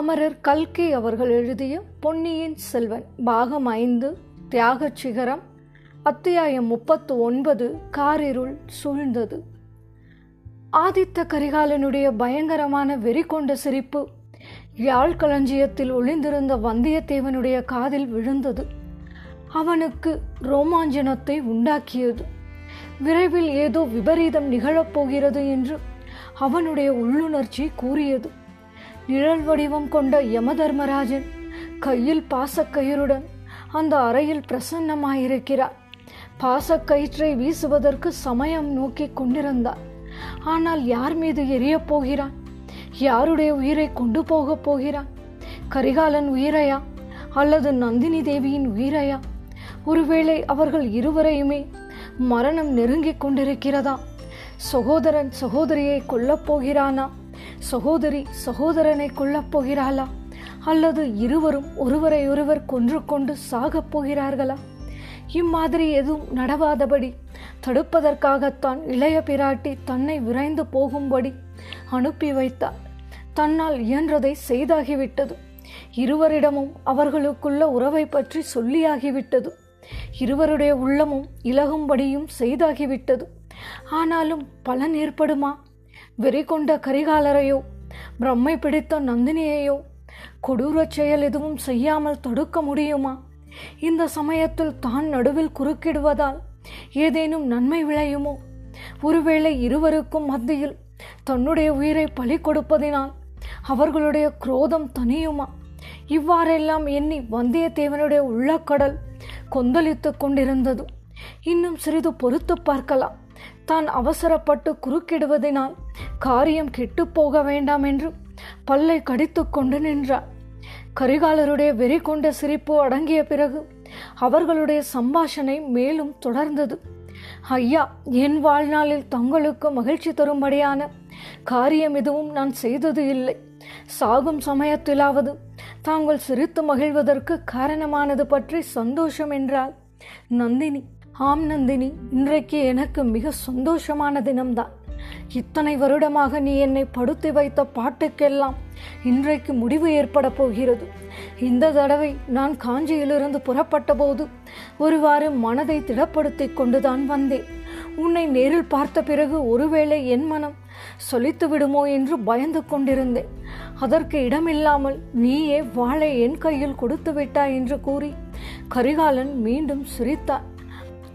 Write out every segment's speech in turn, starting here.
அமரர் கல்கி அவர்கள் எழுதிய பொன்னியின் செல்வன் பாகம் ஐந்து தியாகச் சிகரம் அத்தியாயம் முப்பத்து ஒன்பது காரிருள் சூழ்ந்தது. ஆதித்த கரிகாலனுடைய பயங்கரமான வெறி கொண்ட சிரிப்பு யாழ் களஞ்சியத்தில் ஒளிந்திருந்த வந்தியத்தேவனுடைய காதில் விழுந்தது. அவனுக்கு ரோமாஞ்சனத்தை உண்டாக்கியது. விரைவில் ஏதோ விபரீதம் நிகழப்போகிறது என்று அவனுடைய உள்ளுணர்ச்சி கூறியது. நிழல் வடிவம் கொண்ட யமதர்மராஜன் கையில் பாசக்கயிறுடன் அந்த அறையில் பிரசன்னமாயிருக்கிறார். பாசக்கயிற்றை வீசுவதற்கு சமயம் நோக்கி கொண்டிருந்தார். ஆனால் யார் மீது எரியப் போகிறான்? யாருடைய உயிரை கொண்டு போகப் போகிறான்? கரிகாலன் உயிரையா? அல்லது நந்தினி தேவியின் உயிரையா? ஒருவேளை அவர்கள் இருவரையுமே மரணம் நெருங்கிக் கொண்டிருக்கிறதா? சகோதரன் சகோதரியை கொல்லப் போகிறானா? சகோதரி சகோதரனை கொல்லப் போகிறாளா? அல்லது இருவரும் ஒருவரை ஒருவர் கொன்று கொண்டு சாகப் போகிறார்களா? இம்மாதிரி எதுவும் நடவாதபடி தடுப்பதற்காகத்தான் இளைய பிராட்டி தன்னை விரைந்து போகும்படி அனுப்பி வைத்தார் தன்னால் இயன்றதை செய்தாகிவிட்டது. இருவரிடமும் அவர்களுக்குள்ள உறவை பற்றி சொல்லியாகிவிட்டது. இருவருடைய உள்ளமும் இலகும்படியும் செய்தாகிவிட்டது. ஆனாலும் பலன் ஏற்படுமா? வெறி கொண்ட கரிகாலரையோ பிரம்மை பிடித்த நந்தினியையோ கொடூரச் செயல் எதுவும் செய்யாமல் தடுக்க முடியுமா? இந்த சமயத்தில் தான் நடுவில் குறுக்கிடுவதால் ஏதேனும் நன்மை விளையுமோ? ஒருவேளை இருவருக்கும் மத்தியில் தன்னுடைய உயிரை பலி கொடுப்பதினால் அவர்களுடைய குரோதம் தனியுமா இவ்வாறெல்லாம் எண்ணி வந்தியத்தேவனுடைய உள்ளக்கடல் கொந்தளித்து கொண்டிருந்தது. இன்னும் சிறிது பொறுத்து பார்க்கலாம். தான் அவசரப்பட்டு குறுக்கிடுவதனால் காரியம் கெட்டு போக வேண்டாம் என்று பல்லை கடித்து கொண்டு நின்றார். கரிகாலருடைய வெறி கொண்ட சிரிப்பு அடங்கிய பிறகு அவர்களுடைய சம்பாஷணை மேலும் தொடர்ந்தது. ஐயா என் வாழ்நாளில் தங்களுக்கு மகிழ்ச்சி தரும்படியான காரியம் எதுவும் நான் செய்தது இல்லை. சாகும் சமயத்திலாவது தாங்கள் சிரித்து மகிழ்வதற்கு காரணமானது பற்றி சந்தோஷம் என்றால் நந்தினி. ஆம் நந்தினி. இன்றைக்கு எனக்கு மிக சந்தோஷமான தினம்தான். இத்தனை வருடமாக நீ என்னை படுத்து வைத்த பாட்டுக்கெல்லாம் இன்றைக்கு முடிவு ஏற்பட போகிறது. இந்த தடவை நான் காஞ்சியிலிருந்து புறப்பட்ட போது ஒருவாறு மனதை திடப்படுத்தி கொண்டுதான் வந்தேன். உன்னை நேரில் பார்த்த பிறகு ஒருவேளை என் மனம் சொலித்து விடுமோ என்று பயந்து கொண்டிருந்தேன். அதற்கு இடமில்லாமல் நீயே வாளை என் கையில் கொடுத்து விட்டாய் என்று கூறி கரிகாலன் மீண்டும் சிரித்தார்.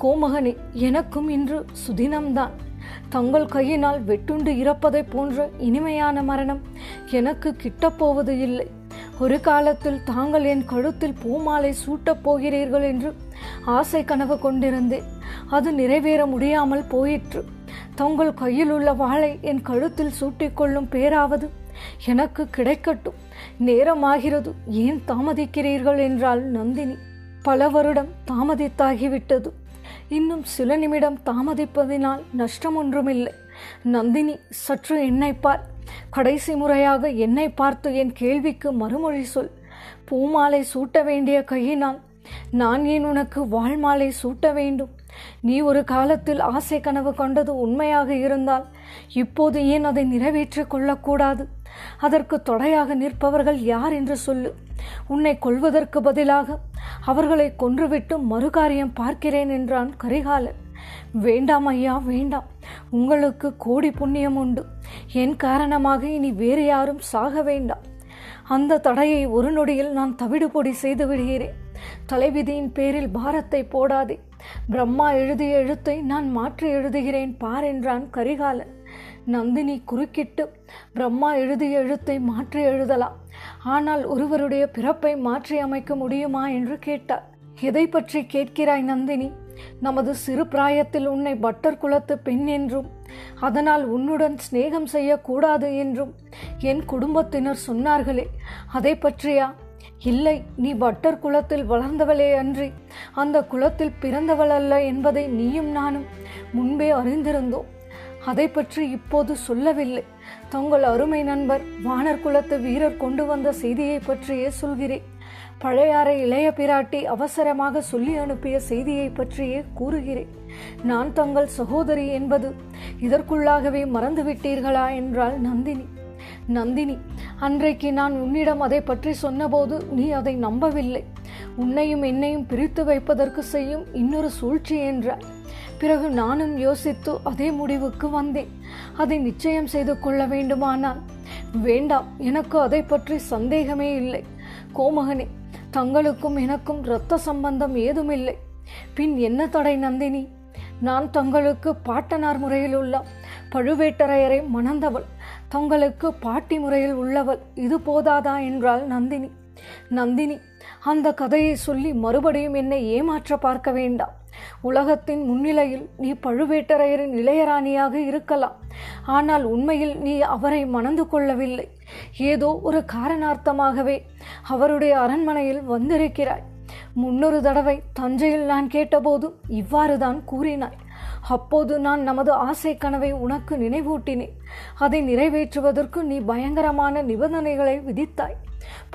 கோமகனே எனக்கும் இன்று சுதினம்தான். தங்கள் கையினால் வெட்டுண்டு இறப்பதைப் போன்ற இனிமையான மரணம் எனக்கு கிட்டப்போவது இல்லை. ஒரு காலத்தில் தாங்கள் என் கழுத்தில் பூமாலை சூட்டப் போகிறீர்கள் என்று ஆசை கனவு கொண்டிருந்தேன். அது நிறைவேற முடியாமல் போயிற்று. தங்கள் கையில் உள்ள வாளை என் கழுத்தில் சூட்டிக்கொள்ளும் பேராவது எனக்கு கிடைக்கட்டும். நேரமாகிறது ஏன் தாமதிக்கிறீர்கள் என்றால் நந்தினி. பல வருடம் தாமதித்தாகிவிட்டது. இன்னும் சில நிமிடம் தாமதிப்பதினால் நஷ்டம் ஒன்றுமில்லை நந்தினி சற்று என்னை பார். கடைசி முறையாக என்னை பார்த்து என் கேள்விக்கு மறுமொழி சொல். பூமாலை சூட்ட வேண்டிய கையினால் நான் ஏன் உனக்கு வாழ்மாலை சூட்ட வேண்டும்? நீ ஒரு காலத்தில் ஆசை கனவு கொண்டது உண்மையாக இருந்தால் இப்போது ஏன் அதை நிறைவேற்றிக் கொள்ளக்கூடாது? அதற்கு தொடையாக நிற்பவர்கள் யார் என்று சொல்லு. உன்னை கொள்வதற்கு பதிலாக அவர்களை கொன்றுவிட்டு மறுகாரியம் பார்க்கிறேன் என்றான் கரிகாலன். வேண்டாம் ஐயா வேண்டாம். உங்களுக்கு கோடி புண்ணியம் உண்டு. என் காரணமாக இனி வேறு யாரும் சாக வேண்டாம். அந்த தடையை ஒரு நொடியில் நான் தவிடுபொடி செய்து விடுகிறேன். தலைவிதியின் பேரில் பாரத்தை போடாதே. பிரம்மா எழுதிய எழுத்தை நான் மாற்றி எழுதுகிறேன் பார் என்றான் கரிகாலன். நந்தினி குறுக்கிட்டு பிரம்மா எழுதிய எழுத்தை மாற்றி எழுதலாம். ஆனால் ஒருவருடைய பிறப்பை மாற்றி அமைக்க முடியுமா என்று கேட்டார். எதை பற்றி கேட்கிறாய் நந்தினி? நமது சிறு பிராயத்தில் உன்னை பட்டர் குலத்து பெண் என்றும் அதனால் உன்னுடன் சிநேகம் செய்யக்கூடாது என்றும் என் குடும்பத்தினர் சொன்னார்களே அதை பற்றியா? இல்லை நீ பட்டர் குலத்தில் வளர்ந்தவளே அன்றி அந்த குலத்தில் பிறந்தவள் அல்ல என்பதை நீயும் நானும் முன்பே அறிந்திருந்தோம். அதை பற்றி இப்போது சொல்லவில்லை. தங்கள் அருமை நண்பர் வானர் குலத்து வீரர் கொண்டு வந்த செய்தியை பற்றியே சொல்கிறேன். பழையாறை இளைய பிராட்டி அவசரமாக சொல்லி அனுப்பிய செய்தியை பற்றியே கூறுகிறேன். நான் தங்கள் சகோதரி என்பது இதற்குள்ளாகவே மறந்துவிட்டீர்களா என்றாள் நந்தினி. நந்தினி அன்றைக்கு நான் உன்னிடம் அதை பற்றி சொன்னபோது நீ அதை நம்பவில்லை. உன்னையும் என்னையும் பிரித்து வைப்பதற்கு செய்யும் இன்னொரு சூழ்ச்சி என்றார் பிறகு நானும் யோசித்து அதே முடிவுக்கு வந்தேன். அதை நிச்சயம் செய்து கொள்ள வேண்டுமானால். வேண்டாம் எனக்கு அதை பற்றி சந்தேகமே இல்லை. கோமகனே தங்களுக்கும் எனக்கும் இரத்த சம்பந்தம் ஏதுமில்லை. பின் என்ன தடை நந்தினி? நான் தங்களுக்கு பாட்டனார் முறையில் உள்ள பழுவேட்டரையரை மணந்தவள். தங்களுக்கு பாட்டி முறையில் உள்ளவள் இது போதாதா என்றாள் நந்தினி. நந்தினி அந்த கதையை சொல்லி மறுபடியும் என்னை ஏமாற்ற பார்க்க வேண்டாம். உலகத்தின் முன்னிலையில் நீ பழுவேட்டரையரின் இளையராணியாக இருக்கலாம். ஆனால் உண்மையில் நீ அவரை மணந்து கொள்ளவில்லை. ஏதோ ஒரு காரணார்த்தமாகவே அவருடைய அரண்மனையில் வந்திருக்கிறாய். முன்னொரு தடவை தஞ்சையில் நான் கேட்டபோது இவ்வாறு தான் கூறினாய். அப்போது நான் நமது ஆசை கனவை உனக்கு நினைவூட்டினேன். அதை நிறைவேற்றுவதற்கு நீ பயங்கரமான நிபந்தனைகளை விதித்தாய்.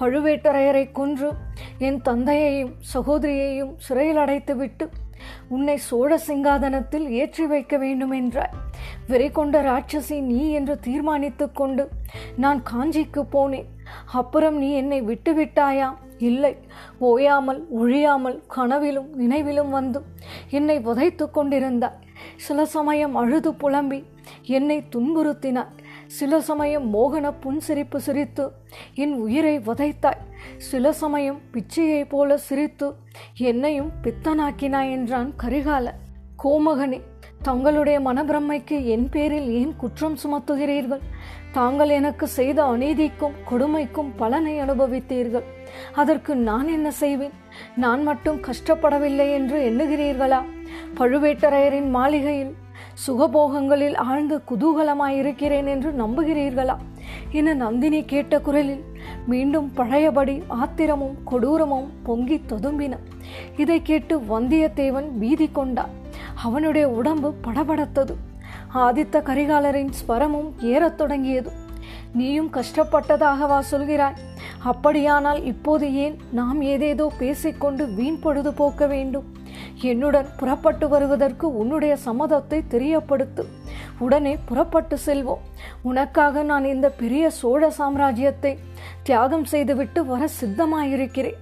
பழுவேட்டரையரை கொன்று என் தந்தையையும் சகோதரியையும் சிறையில் அடைத்துவிட்டு உன்னை சோழ சிங்காதனத்தில் ஏற்றி வைக்க வேண்டும் என்றாய் வெறி கொண்ட ராட்சசி நீ என்று தீர்மானித்து கொண்டு நான் காஞ்சிக்கு போனேன். அப்புறம் நீ என்னை விட்டுவிட்டாயா? இல்லை. ஓயாமல் ஒழியாமல் கனவிலும் நினைவிலும் வந்து என்னை புதைத்து கொண்டிருந்தாய். சில சமயம் அழுது புலம்பி என்னை துன்புறுத்தினாய். சில சமயம் மோகன புன்சிரிப்பு சிரித்து என் உயிரை வதைத்தாய். சில சமயம் பிச்சையைப் போல சிரித்து என்னையும் பித்தனாக்கினாய் என்றான் கரிகால. கோமகனே தங்களுடைய மனப்பிரமைக்கு என் பேரில் ஏன் குற்றம் சுமத்துகிறீர்கள்? தாங்கள் எனக்கு செய்த அநீதிக்கும் கொடுமைக்கும் பலனை அனுபவித்தீர்கள். அதற்கு நான் என்ன செய்வேன்? நான் மட்டும் கஷ்டப்படவில்லை என்று எண்ணுகிறீர்களா? பழுவேட்டரையரின் மாளிகையில் சுகபோகங்களில் ஆழ்ந்து குதூகலமாயிருக்கிறேன் என்று நம்புகிறீர்களா? என நந்தினி கேட்ட குரலில் மீண்டும் பழையபடி ஆத்திரமும் கொடூரமும் பொங்கி தொதும்பின. இதை கேட்டு வந்தியத்தேவன் பீதி கொண்டான். அவனுடைய உடம்பு படபடத்தது. ஆதித்த கரிகாலரின் ஸ்வரமும் ஏறத் தொடங்கியது. நீயும் கஷ்டப்பட்டதாகவா சொல்கிறாய்? அப்படியானால் இப்போது ஏன் நாம் ஏதேதோ பேசிக்கொண்டு வீண் பொழுது போக்க வேண்டும்? என்னுடன் புறப்பட்டு வருவதற்கு உன்னுடைய சம்மதத்தை தெரியப்படுத்து. உடனே புறப்பட்டு செல்வோம். உனக்காக நான் இந்த பெரிய சோழ சாம்ராஜ்யத்தை தியாகம் செய்துவிட்டு வர சித்தமாயிருக்கிறேன்.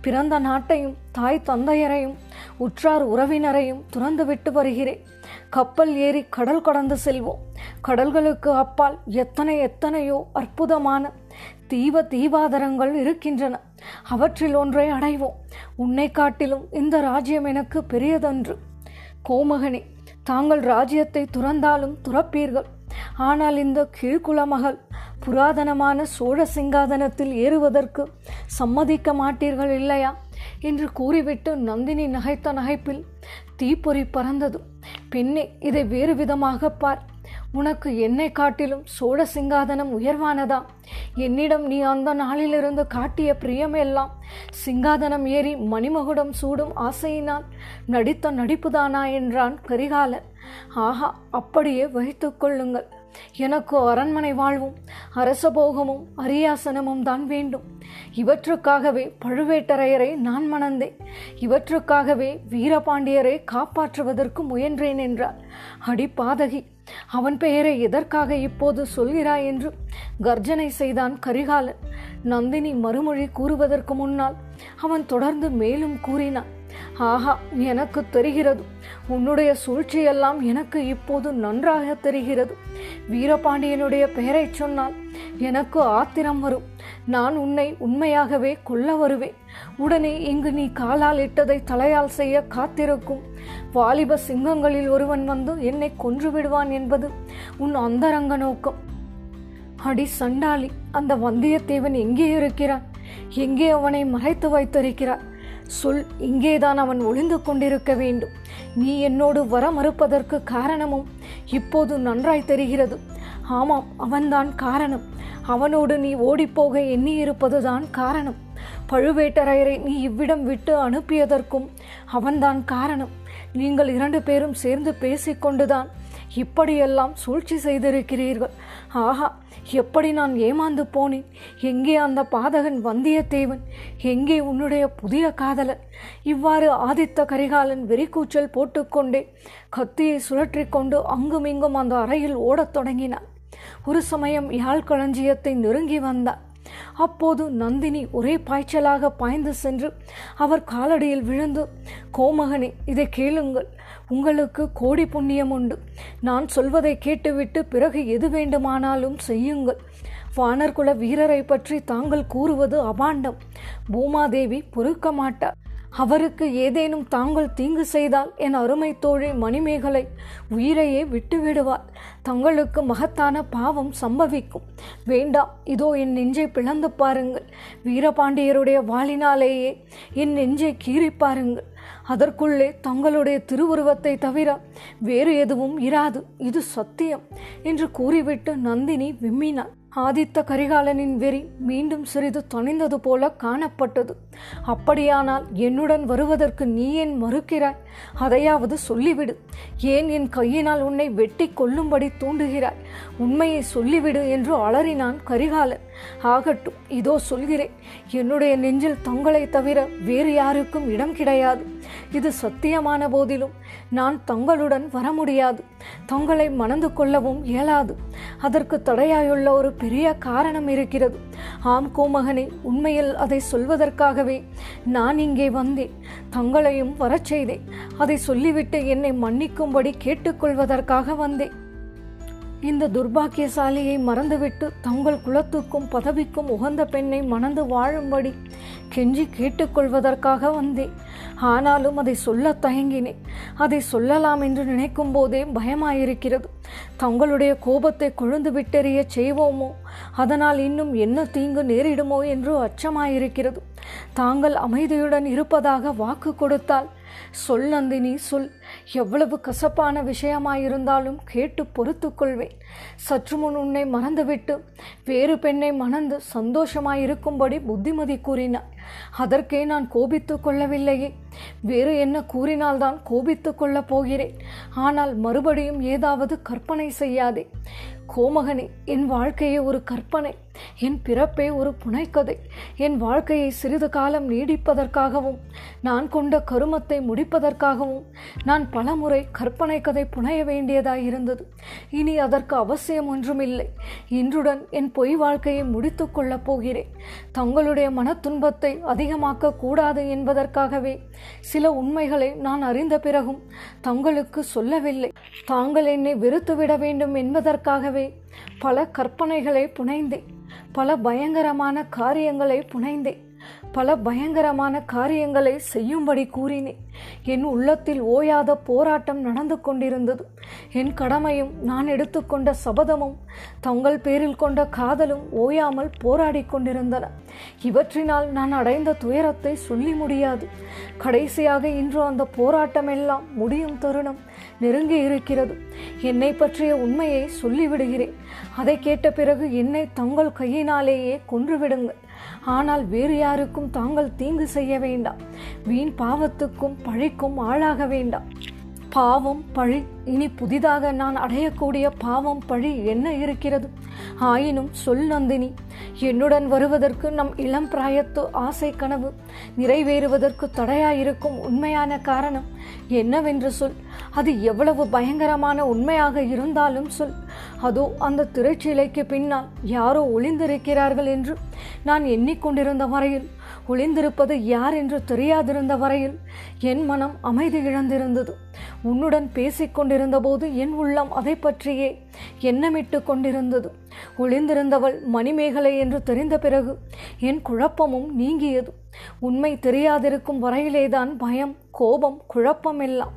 பிறந்த நாட்டையும் தாய் தந்தையரையும் உற்றார் உறவினரையும் துறந்துவிட்டு வருகிறேன். கப்பல் ஏறி கடல் கடந்து செல்வோம். கடல்களுக்கு அப்பால் எத்தனை எத்தனையோ அற்புதமான தீவ தீபாதரங்கள் இருக்கின்றன. அவற்றில் ஒன்றை அடைவோம். உன்னை காட்டிலும் இந்த ராஜ்யம் எனக்கு பெரியதன்று. கோமகனே தாங்கள் ராஜ்யத்தை துறந்தாலும் துறப்பீர்கள். ஆனால் இந்த கீழ்குல மகள் புராதனமான சோழ சிங்காதனத்தில் ஏறுவதற்கு சம்மதிக்க மாட்டீர்கள் இல்லையா? என்று கூறிவிட்டு நந்தினி நகைத்த நகைப்பில் தீப்பொறி பறந்தது. பெண்ணே இதை வேறு விதமாக பார். உனக்கு என்னை காட்டிலும் சோழ சிங்காதனம் உயர்வானதா? என்னிடம் நீ அந்த நாளிலிருந்து காட்டிய பிரியமெல்லாம். சிங்காதனம் ஏறி மணிமகுடம் சூடும் ஆசையினால் நடித்த நடிப்புதானா என்றான் கரிகாலன். ஆஹா அப்படியே வைத்துக் கொள்ளுங்கள். எனக்கு அரண்மனை வாழ்வும் அரசபோகமும் அரியாசனமும் தான் வேண்டும். இவற்றுக்காகவே பழுவேட்டரையரை நான் மணந்தேன். இவற்றுக்காகவே வீரபாண்டியரை காப்பாற்றுவதற்கு முயன்றேன் என்றார். அடிப்பாதகி அவன் பெயரை எதற்காக இப்போது சொல்கிறாய் என்று கர்ஜனை செய்தான் கரிகாலன். நந்தினி மறுமொழி கூறுவதற்கு முன்னால் அவன் தொடர்ந்து மேலும் கூறினான். ஆஹா எனக்கு தெரிகிறது. உன்னுடைய சூழ்ச்சியெல்லாம் எனக்கு இப்போது நன்றாக தெரிகிறது. வீரபாண்டியனுடைய பெயரை சொன்னால் எனக்கு ஆத்திரம் வரும். நான் உன்னை உண்மையாகவே கொல்ல வருவேன். உடனே இங்கு நீ காலால் இட்டதை தலையால் செய்ய காத்திருக்கும். வாலிப சிங்கங்களில் ஒருவன் வந்து என்னை கொன்று விடுவான் என்பது உன் அந்தரங்க நோக்கம். அடி சண்டாளி அந்த வந்தியத்தேவன் எங்கே இருக்கிறான்? எங்கே அவனை மறைத்து வைத்திருக்கிறார்? சொல் இங்கேதான் அவன் ஒளிந்து கொண்டிருக்க வேண்டும். நீ என்னோடு வர மறுப்பதற்கு காரணமும் இப்போது நன்றாய் தெரிகிறது. ஆமாம் அவன்தான் காரணம். அவனோடு நீ ஓடிப்போக எண்ணியிருப்பதுதான் காரணம். பழுவேட்டரையரை நீ இவ்விடம் விட்டு அனுப்பியதற்கும் அவன்தான் காரணம். நீங்கள் இரண்டு பேரும் சேர்ந்து பேசிக்கொண்டுதான் இப்படியெல்லாம் சூழ்ச்சி செய்திருக்கிறீர்கள். ஆஹா எப்படி நான் ஏமாந்து போனேன்? எங்கே அந்த பாதகன் வந்தியத்தேவன்? எங்கே உன்னுடைய புதிய காதலன்? இவ்வாறு ஆதித்த கரிகாலன் வெறிக்கூச்சல் போட்டுக்கொண்டே கத்தியை சுழற்றி கொண்டு அங்குமிங்கும் அந்த அறையில் ஓடத் தொடங்கினான். ஒரு சமயம் யாழ் களஞ்சியத்தை நெருங்கி வந்தான். அப்போது நந்தினி ஒரே பாய்ச்சலாக பாய்ந்து சென்று அவர் காலடியில் விழுந்து கோமகனே இதை கேளுங்கள். உங்களுக்கு கோடி புண்ணியம் உண்டு. நான் சொல்வதை கேட்டுவிட்டு பிறகு எது வேண்டுமானாலும் செய்யுங்கள். வானர்குல வீரரை பற்றி தாங்கள் கூறுவது அபாண்டம். பூமாதேவி பொறுக்க மாட்டார் அவருக்கு ஏதேனும் தாங்கள் தீங்கு செய்தால் என் அருமை தோழி மணிமேகலை உயிரையே விட்டுவிடுவார் தங்களுக்கு மகத்தான பாவம் சம்பவிக்கும். வேண்டாம் இதோ என் நெஞ்சை பிளந்து பாருங்கள். வீரபாண்டியருடைய வாளினாலேயே என் நெஞ்சை கீறி பாருங்கள். அதற்குள்ளே தங்களுடைய திருவுருவத்தை தவிர வேறு எதுவும் இராது. இது சத்தியம் என்று கூறிவிட்டு நந்தினி விம்மினாள். ஆதித்த கரிகாலனின் வெறி மீண்டும் சிறிது தணிந்தது போல காணப்பட்டது. அப்படியானால் என்னுடன் வருவதற்கு நீ ஏன் மறுக்கிறாய்? அதையாவது சொல்லிவிடு. ஏன் என் கையினால் உன்னை வெட்டி கொல்லும்படி தூண்டுகிறாய்? உண்மையை சொல்லிவிடு என்று அலறினான் கரிகாலன். ஆகட்டும் இதோ சொல்கிறேன். என்னுடைய நெஞ்சில் தங்களை தவிர வேறு யாருக்கும் இடம் கிடையாது. இது சத்தியமான போதிலும் நான் தங்களுடன் வர முடியாது. தங்களை மணந்து கொள்ளவும் இயலாது. அதற்கு தடையாயுள்ள ஒரு பெரிய காரணம் இருக்கிறது. ஆம் கோமகனே உண்மையில் அதை சொல்வதற்காகவே நான் இங்கே வந்தேன். தங்களையும் வரச் செய்தேன். அதை சொல்லிவிட்டு என்னை மன்னிக்கும்படி கேட்டுக்கொள்வதற்காக வந்தேன். இந்த துர்பாக்கியசாலியை மறந்துவிட்டு தங்கள் குலத்துக்கும் பதவிக்கும் உகந்த பெண்ணை மணந்து வாழும்படி கெஞ்சி கேட்டுக்கொள்வதற்காக வந்தேன். ஆனாலும் அதை சொல்ல தயங்கினேன். அதை சொல்லலாம் என்று நினைக்கும் போதே பயமாயிருக்கிறது. தங்களுடைய கோபத்தை கொழுந்து விட்டெறிய செய்வோமோ? அதனால் இன்னும் என்ன தீங்கு நேரிடுமோ என்று அச்சமாயிருக்கிறது. தாங்கள் அமைதியுடன் இருப்பதாக வாக்கு கொடுத்தால் சொல் நந்தினி சொல். எவ்வளவு கசப்பான விஷயமாயிருந்தாலும் கேட்டு பொறுத்து கொள்வேன். சற்று முன் உன்னை மறந்துவிட்டு வேறு பெண்ணை மணந்து சந்தோஷமாயிருக்கும்படி புத்திமதி கூறினாள். அதற்கே நான் கோபித்து கொள்ளவில்லையே. வேறு என்ன கூறினால்தான் கோபித்து கொள்ளப் போகிறேன். ஆனால் மறுபடியும் ஏதாவது கற்பனை செய்யாதே. கோமகனே என் வாழ்க்கையே ஒரு கற்பனை. என் பிறப்பே ஒரு புனைக்கதை என் வாழ்க்கையை சிறிது காலம் நீடிப்பதற்காகவும் நான் கொண்ட கருமத்தை முடிப்பதற்காகவும் நான் பலமுறை கற்பனை கதை புனைய வேண்டியதாயிருந்தது இனி அதற்கு அவசியம் ஒன்றுமில்லை. இன்றுடன் என் பொய் வாழ்க்கையை முடித்து கொள்ளப் போகிறேன். தங்களுடைய மனத்துன்பத்தை அதிகமாக்க கூடாது என்பதற்காகவே சில உண்மைகளை நான் அறிந்த பிறகும் தங்களுக்கு சொல்லவில்லை. தாங்கள் என்னை வெறுத்துவிட வேண்டும் என்பதற்காகவே பல கற்பனைகளை புனைந்தேன். பல பயங்கரமான காரியங்களை புனைந்தேன். பல பயங்கரமான காரியங்களை செய்யும்படி கூறினேன். என் உள்ளத்தில் ஓயாத போராட்டம் நடந்து கொண்டிருந்தது. என் கடமையும் நான் எடுத்துக்கொண்ட சபதமும் தங்கள் பேரில் கொண்ட காதலும் ஓயாமல் போராடி கொண்டிருந்தன. இவற்றினால் நான் அடைந்த துயரத்தை சொல்லி முடியாது. கடைசியாக இன்று அந்த போராட்டமெல்லாம் முடியும் தருணம் நெருங்கி இருக்கிறது. என்னை பற்றிய உண்மையை சொல்லிவிடுகிறேன். அதை கேட்ட பிறகு என்னை தங்கள் கையினாலேயே கொன்றுவிடுங்கள். ஆனால் வேறு யாருக்கும் தாங்கள் தீங்கு செய்ய வேண்டாம். வீண் பாவத்துக்கும் பழிக்கும் ஆளாக வேண்டாம். பாவம் பழி இனி புதிதாக நான் அடையக்கூடிய பாவம் பழி என்ன இருக்கிறது? ஆயினும் சொல் நந்தினி என்னுடன் வருவதற்கு நம் இளம் பிராயத்து ஆசை கனவு நிறைவேறுவதற்கு தடையாயிருக்கும் உண்மையான காரணம் என்னவென்று சொல். அது எவ்வளவு பயங்கரமான உண்மையாக இருந்தாலும் சொல். அதோ அந்த திரைச்சீலைக்கு பின்னால் யாரோ ஒளிந்திருக்கிறார்கள் என்று நான் எண்ணிக்கொண்டிருந்த வரையில் ஒளிந்திருப்பது யார் என்று தெரியாதிருந்த வரையில் என் மனம் அமைதி இழந்திருந்தது. உன்னுடன் பேசிக்கொண்டிருந்த போது என் உள்ளம் அதை பற்றியே எண்ணமிட்டு கொண்டிருந்தது. ஒளிந்திருந்தவள் மணிமேகலை என்று தெரிந்த பிறகு என் குழப்பமும் நீங்கியது. உண்மை தெரியாதிருக்கும் வரையிலேதான் பயம் கோபம் குழப்பம் எல்லாம்.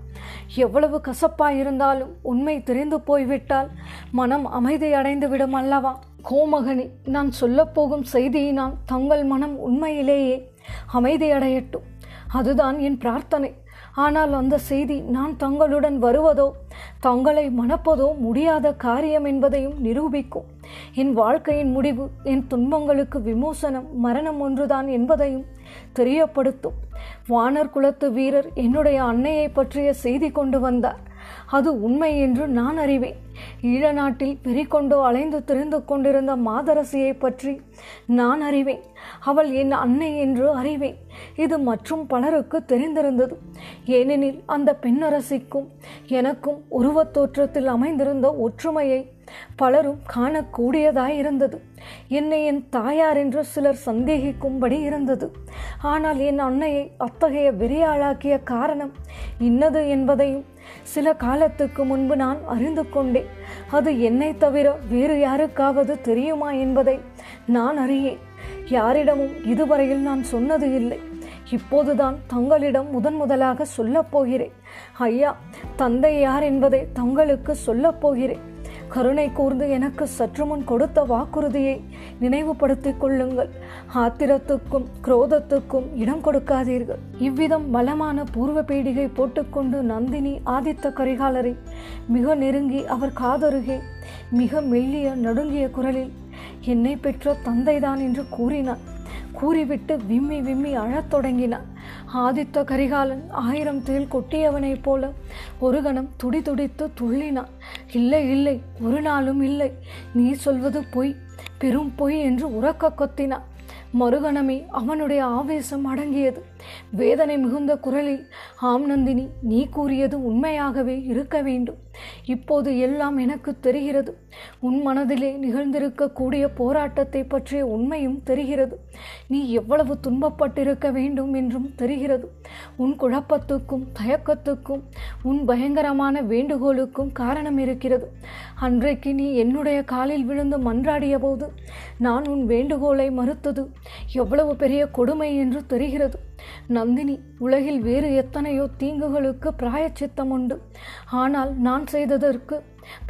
எவ்வளவு கசப்பாயிருந்தாலும் உண்மை தெரிந்து போய்விட்டால் மனம் அமைதி அடைந்து விடும் அல்லவா? கோமகனி நான் சொல்லப்போகும் செய்தியினால் தங்கள் மனம் உண்மையிலேயே அமைதியடையட்டும் அதுதான் என் பிரார்த்தனை. ஆனால் அந்த செய்தி நான் தங்களுடன் வருவதோ தங்களை மணப்பதோ முடியாத காரியம் என்பதையும் நிரூபிக்கும். என் வாழ்க்கையின் முடிவு என் துன்பங்களுக்கு விமோசனம் மரணம் ஒன்றுதான் என்பதையும் தெரியப்படுத்தும். வானர் குலத்து வீரர் என்னுடைய அன்னையை பற்றிய செய்தி கொண்டு வந்தார். அது உண்மை என்று நான் அறிவேன். ஈழ நாட்டில் பெரிகொண்டோ அலைந்து திரிந்து கொண்டிருந்த மாதரசியை பற்றி நான் அறிவேன். அவள் என் அன்னை என்று அறிவேன். இது மற்றும் பலருக்கு தெரிந்திருந்தது. ஏனெனில் அந்த பெண்ணரசிக்கும் எனக்கும் உருவத் தோற்றத்தில் அமைந்திருந்த ஒற்றுமையை பலரும் காணக்கூடியதாயிருந்தது. என்னை என் தாயார் என்று சிலர் சந்தேகிக்கும்படி இருந்தது. ஆனால் என் அன்னையை அத்தகைய வெறியாளாக்கிய காரணம் இன்னது என்பதையும் சில காலத்துக்கு முன்பு நான் அறிந்து கொண்டேன். அது என்னை தவிர வேறு யாருக்காவது தெரியுமா என்பதை நான் அறியேன். யாரிடமும் இதுவரையில் நான் சொன்னது இல்லை. இப்போதுதான் தங்களிடம் முதன் முதலாக சொல்லப் போகிறேன். ஐயா தந்தை யார் என்பதை தங்களுக்கு சொல்லப் போகிறேன். கருணை கூர்ந்து எனக்கு சற்று முன் கொடுத்த வாக்குறுதியை நினைவுபடுத்திக் கொள்ளுங்கள். ஆத்திரத்துக்கும் குரோதத்துக்கும் இடம் கொடுக்காதீர்கள். இவ்விதம் பலமான பூர்வ பீடிகை போட்டுக்கொண்டு நந்தினி ஆதித்த கரிகாலரை மிக நெருங்கி அவர் காதருகே மிக மெல்லிய நடுங்கிய குரலில் என்னை பெற்ற தந்தைதான் என்று கூறினார் கூறிவிட்டு விம்மி விம்மி அழத் தொடங்கினான். ஆதித்த கரிகாலன் ஆயிரம் தேல் கொட்டியவனைப் போல ஒரு கணம் துடி துடித்து துள்ளினான். இல்லை இல்லை ஒரு நாளும் இல்லை. நீ சொல்வது பொய் பெரும் பொய் என்று உறக்க கொத்தினான். மறுகணமே அவனுடைய ஆவேசம் அடங்கியது. வேதனை மிகுந்த குரலில் ஆம் நந்தினி நீ கூறியது உண்மையாகவே இருக்க வேண்டும். இப்போது எல்லாம் எனக்கு தெரிகிறது. உன் மனதிலே நிகழ்ந்திருக்கக்கூடிய போராட்டத்தை பற்றிய உண்மையும் தெரிகிறது. நீ எவ்வளவு துன்பப்பட்டிருக்க வேண்டும் என்றும் தெரிகிறது. உன் குழப்பத்துக்கும் தயக்கத்துக்கும் உன் பயங்கரமான வேண்டுகோளுக்கும் காரணம் இருக்கிறது. அன்றைக்கு நீ என்னுடைய காலில் விழுந்து மன்றாடிய போது நான் உன் வேண்டுகோளை மறுத்தது எவ்வளவு பெரிய கொடுமை என்று தெரிகிறது. நந்தினி உலகில் வேறு எத்தனையோ தீங்குகளுக்கு பிராயச்சித்தம் உண்டு. ஆனால் நான் செய்ததற்கு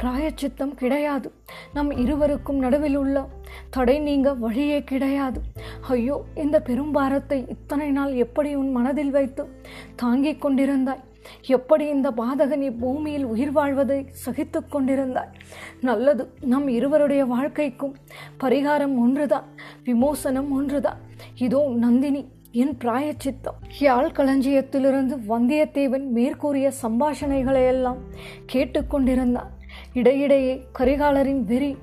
பிராயச்சித்தம் கிடையாது. நம் இருவருக்கும் நடுவில் உள்ள தடை நீங்க வழியே கிடையாது. ஐயோ இந்த பெரும்பாரத்தை இத்தனை நாள் எப்படி உன் மனதில் வைத்து தாங்கிக் கொண்டிருந்தாய்? எப்படி இந்த பாதகன் இப்பூமியில் உயிர் வாழ்வதை சகித்து கொண்டிருந்தாய்? நல்லது நம் இருவருடைய வாழ்க்கைக்கும் பரிகாரம் ஒன்றுதான் விமோசனம் ஒன்றுதான். இதோ நந்தினி என் பிராயச்சித்தம். யாழ் களஞ்சியத்திலிருந்து வந்தியத்தேவன் மேற்கூறிய சம்பாஷணைகளையெல்லாம் கேட்டுக்கொண்டிருந்தான். இடையிடையே கரிகாலரின் வெறி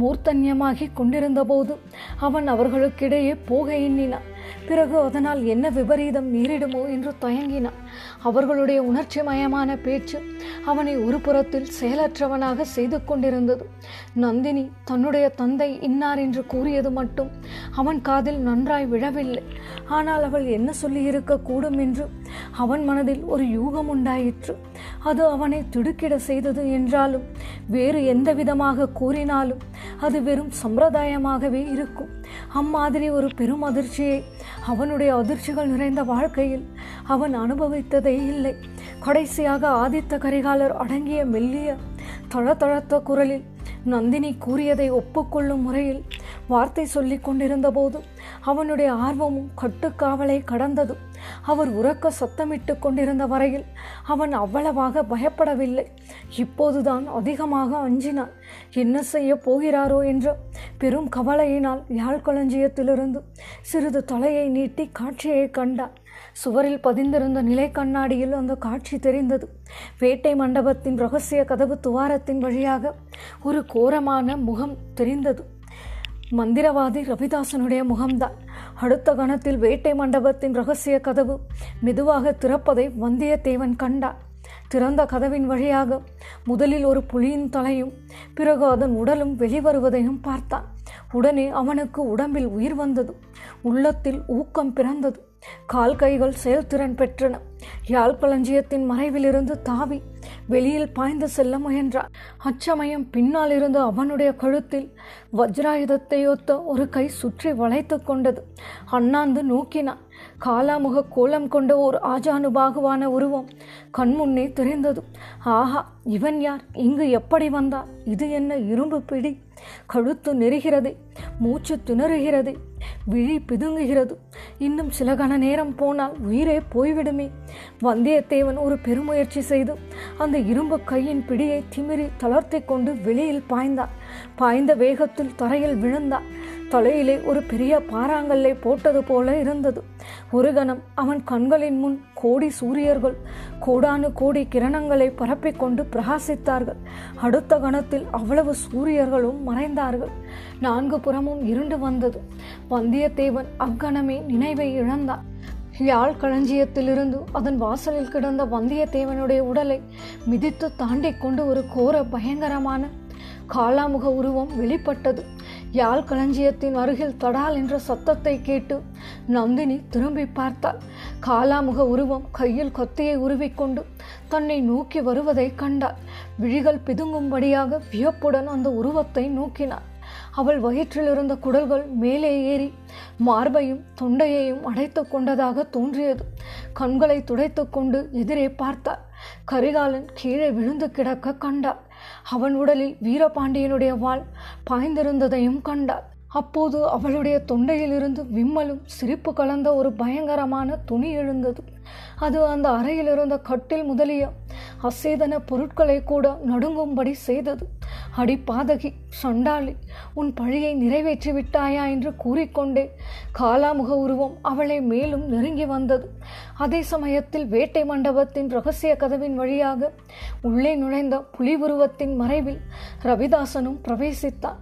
மூர்த்தன்யமாகி கொண்டிருந்தபோது அவன் அவர்களுக்கிடையே போக எண்ணினான். பிறகு அதனால் என்ன விபரீதம் நேரிடுமோ என்று தயங்கினான். அவர்களுடைய உணர்ச்சி மயமான பேச்சு அவனை ஒரு புறத்தில் செயலற்றவனாக செய்து கொண்டிருந்தது. நந்தினி தன்னுடைய தந்தை இன்னார் என்று கூறியது மட்டும் அவன் காதில் நன்றாய் விழவில்லை. ஆனால் அவள் என்ன சொல்லியிருக்க கூடும் என்று அவன் மனதில் ஒரு யூகம் உண்டாயிற்று. அது அவனை திடுக்கிட செய்தது என்றாலும் வேறு எந்த விதமாக கூறினாலும் அது வெறும் சம்பிரதாயமாகவே இருக்கும். அம்மாதிரி ஒரு பெரும் அதிர்ச்சியை அவனுடைய அதிர்ச்சிகள் நிறைந்த வாழ்க்கையில் அவன் அனுபவித்ததே இல்லை. கடைசியாக ஆதித்த கரிகாலர் அடங்கிய மெல்லிய தளதளத்த குரலில் நந்தினி கூறியதை ஒப்புக்கொள்ளும் முறையில் வார்த்தை சொல்லிக் கொண்டிருந்த போது அவனுடைய ஆர்வமும் கட்டுக்காவலை கடந்தது. அவர் உறக்க சத்தமிட்டு கொண்டிருந்த வரையில் அவன் அவ்வளவாக பயப்படவில்லை. இப்போதுதான் அதிகமாக அஞ்சினான். என்ன செய்ய போகிறாரோ என்ற பெரும் கவலையினால் யாழ்களஞ்சியத்திலிருந்து சிறிது தலையை நீட்டி காட்சியை கண்டான். சுவரில் பதிந்திருந்த நிலை கண்ணாடியில் அந்த காட்சி தெரிந்தது. வேட்டை மண்டபத்தின் ரகசிய கதவு துவாரத்தின் வழியாக ஒரு கோரமான முகம் தெரிந்தது. மந்திரவாதி ரவிதாசனுடைய முகம்தான். அடுத்த கணத்தில் வேட்டை மண்டபத்தின் ரகசிய கதவு மெதுவாக திறப்பதை வந்தியத்தேவன் கண்டான். திறந்த கதவின் வழியாக முதலில் ஒரு புலியின் தலையும் பிறகு அதன் உடலும் வெளிவருவதையும் பார்த்தான். உடனே அவனுக்கு உடம்பில் உயிர் வந்தது. உள்ளத்தில் ஊக்கம் பிறந்தது. கால் கைகள் செயல்திறன் பெற்றன. யாழ்களஞ்சியத்தின் மறைவிலிருந்து தாவி வெளியில் பாய்ந்து செல்ல முயன்றான் அச்சமயம் பின்னால் இருந்து அவனுடைய கழுத்தில் வஜ்ராயுதத்தையொத்த ஒரு கை சுற்றி வளைத்து கொண்டது. அண்ணாந்து நோக்கினான். காலாமுக கோலம் கொண்ட ஓர் ஆஜானுபாகுவான உருவம். கண்முன்னே தெரிந்தது ஆஹா இவன் யார்? இங்கு எப்படி வந்தார்? இது என்ன இரும்பு பிடி? கழுத்து நெருகிறதே மூச்சு திணறுகிறதே விழி பிதுங்குகிறது. இன்னும் சில கண நேரம் போனால் உயிரே போய்விடுமே. வந்தியத்தேவன் ஒரு பெருமுயற்சி செய்து அந்த இரும்பு கையின் பிடியை திமிரி தளர்த்தி கொண்டு வெளியில் பாய்ந்தார் பாய்ந்த வேகத்தில் தரையில் விழுந்தார் தலையிலே ஒரு பெரிய பாறாங்கல்லை போட்டது போல இருந்தது. ஒரு கணம் அவன் கண்களின் முன் கோடி சூரியர்கள் கோடானு கோடி கிரணங்களை பரப்பிக் கொண்டு பிரகாசித்தார்கள். அடுத்த கணத்தில் அவ்வளவு சூரியர்களும் மறைந்தார்கள். நான்கு புறமும் இருண்டு வந்தது. வந்தியத்தேவன் அக்கணமே நினைவை இழந்தான். யாழ் களஞ்சியத்திலிருந்து அதன் வாசலில் கிடந்த வந்தியத்தேவனுடைய உடலை மிதித்து தாண்டி கொண்டு ஒரு கோர பயங்கரமான காலாமுக உருவம் வெளிப்பட்டது. யாழ் களஞ்சியத்தின் அருகில் தடால் என்ற சத்தத்தை கேட்டு நந்தினி திரும்பி பார்த்தாள். காலாமுக உருவம் கையில் கத்தியை உருவிக்கொண்டு தன்னை நோக்கி வருவதை கண்டாள். விழிகள் பிதுங்கும்படியாக வியப்புடன் அந்த உருவத்தை நோக்கினாள். அவள் வயிற்றில் இருந்த குடல்கள் மேலே ஏறி மார்பையும் தொண்டையையும் அடைத்து கொண்டதாக தோன்றியது. கண்களை துடைத்து கொண்டு எதிரே பார்த்தாள். கரிகாலன் கீழே விழுந்து கிடக்க கண்டாள். அவன் உடலில் வீரபாண்டியனுடைய வாள் பாய்ந்திருந்ததையும் கண்டாள். அப்போது அவளுடைய தொண்டையிலிருந்து விம்மலும் சிரிப்பு கலந்த ஒரு பயங்கரமான துணி எழுந்தது. அது அந்த அறையில் இருந்த கட்டில் முதலிய அசேதன பொருட்களை கூட நடுங்கும்படி செய்தது. அடி பாதகி சண்டாளி உன் பழியை நிறைவேற்றி விட்டாயா என்று கூறிக்கொண்டே காலாமுக உருவம் அவளை மேலும் நெருங்கி வந்தது. அதே சமயத்தில் வேட்டை மண்டபத்தின் ரகசிய கதவின் வழியாக உள்ளே நுழைந்த புலி உருவத்தின் மறைவில் ரவிதாசனும் பிரவேசித்தான்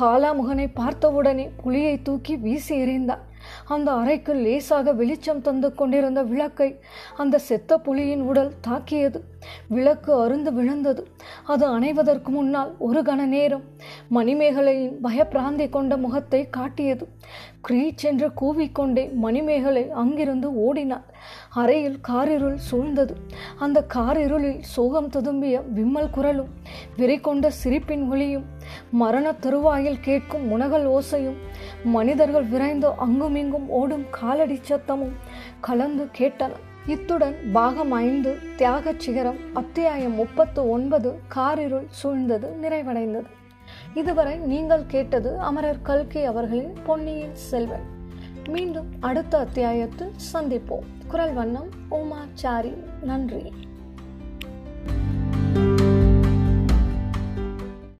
காலாமுகனை பார்த்தவுடனே புலியை தூக்கி வீசி எறிந்தான் அந்த அறைக்கு லேசாக வெளிச்சம் தந்து கொண்டிருந்த விளக்கை அந்த செத்த புலியின் உடல் தாக்கியது. விளக்கு அருந்து விழுந்தது. அது அணைவதற்கு முன்னால் ஒரு கண நேரம். மணிமேகலையின் பயப்பிராந்தி கொண்ட முகத்தை காட்டியது. கிரீச் என்று கூவிக்கொண்டே மணிமேகலை அங்கிருந்து ஓடினாள். அறையில் காரிருள் சூழ்ந்தது. அந்த காரிருளில் சோகம் ததும்பிய விம்மல் குரலும் விரை கொண்ட சிரிப்பின் ஒளியும் மரண தருவாயில் கேட்கும் உணகல் ஓசையும் மனிதர்கள் விரைந்து அங்குமிங்கும் ஓடும் காலடி சத்தமும் கலந்து கேட்டன. இத்துடன் பாகம் ஐந்து தியாகச் சிகரம் அத்தியாயம் முப்பத்து ஒன்பது காரிருள் சூழ்ந்தது நிறைவடைந்தது. இதுவரை நீங்கள் கேட்டது அமரர் கல்கி அவர்களின் பொன்னியின் செல்வன். மீண்டும் அடுத்த அத்தியாயத்தில் சந்திப்போம். குரல் வண்ணம் உமாச்சாரி. நன்றி.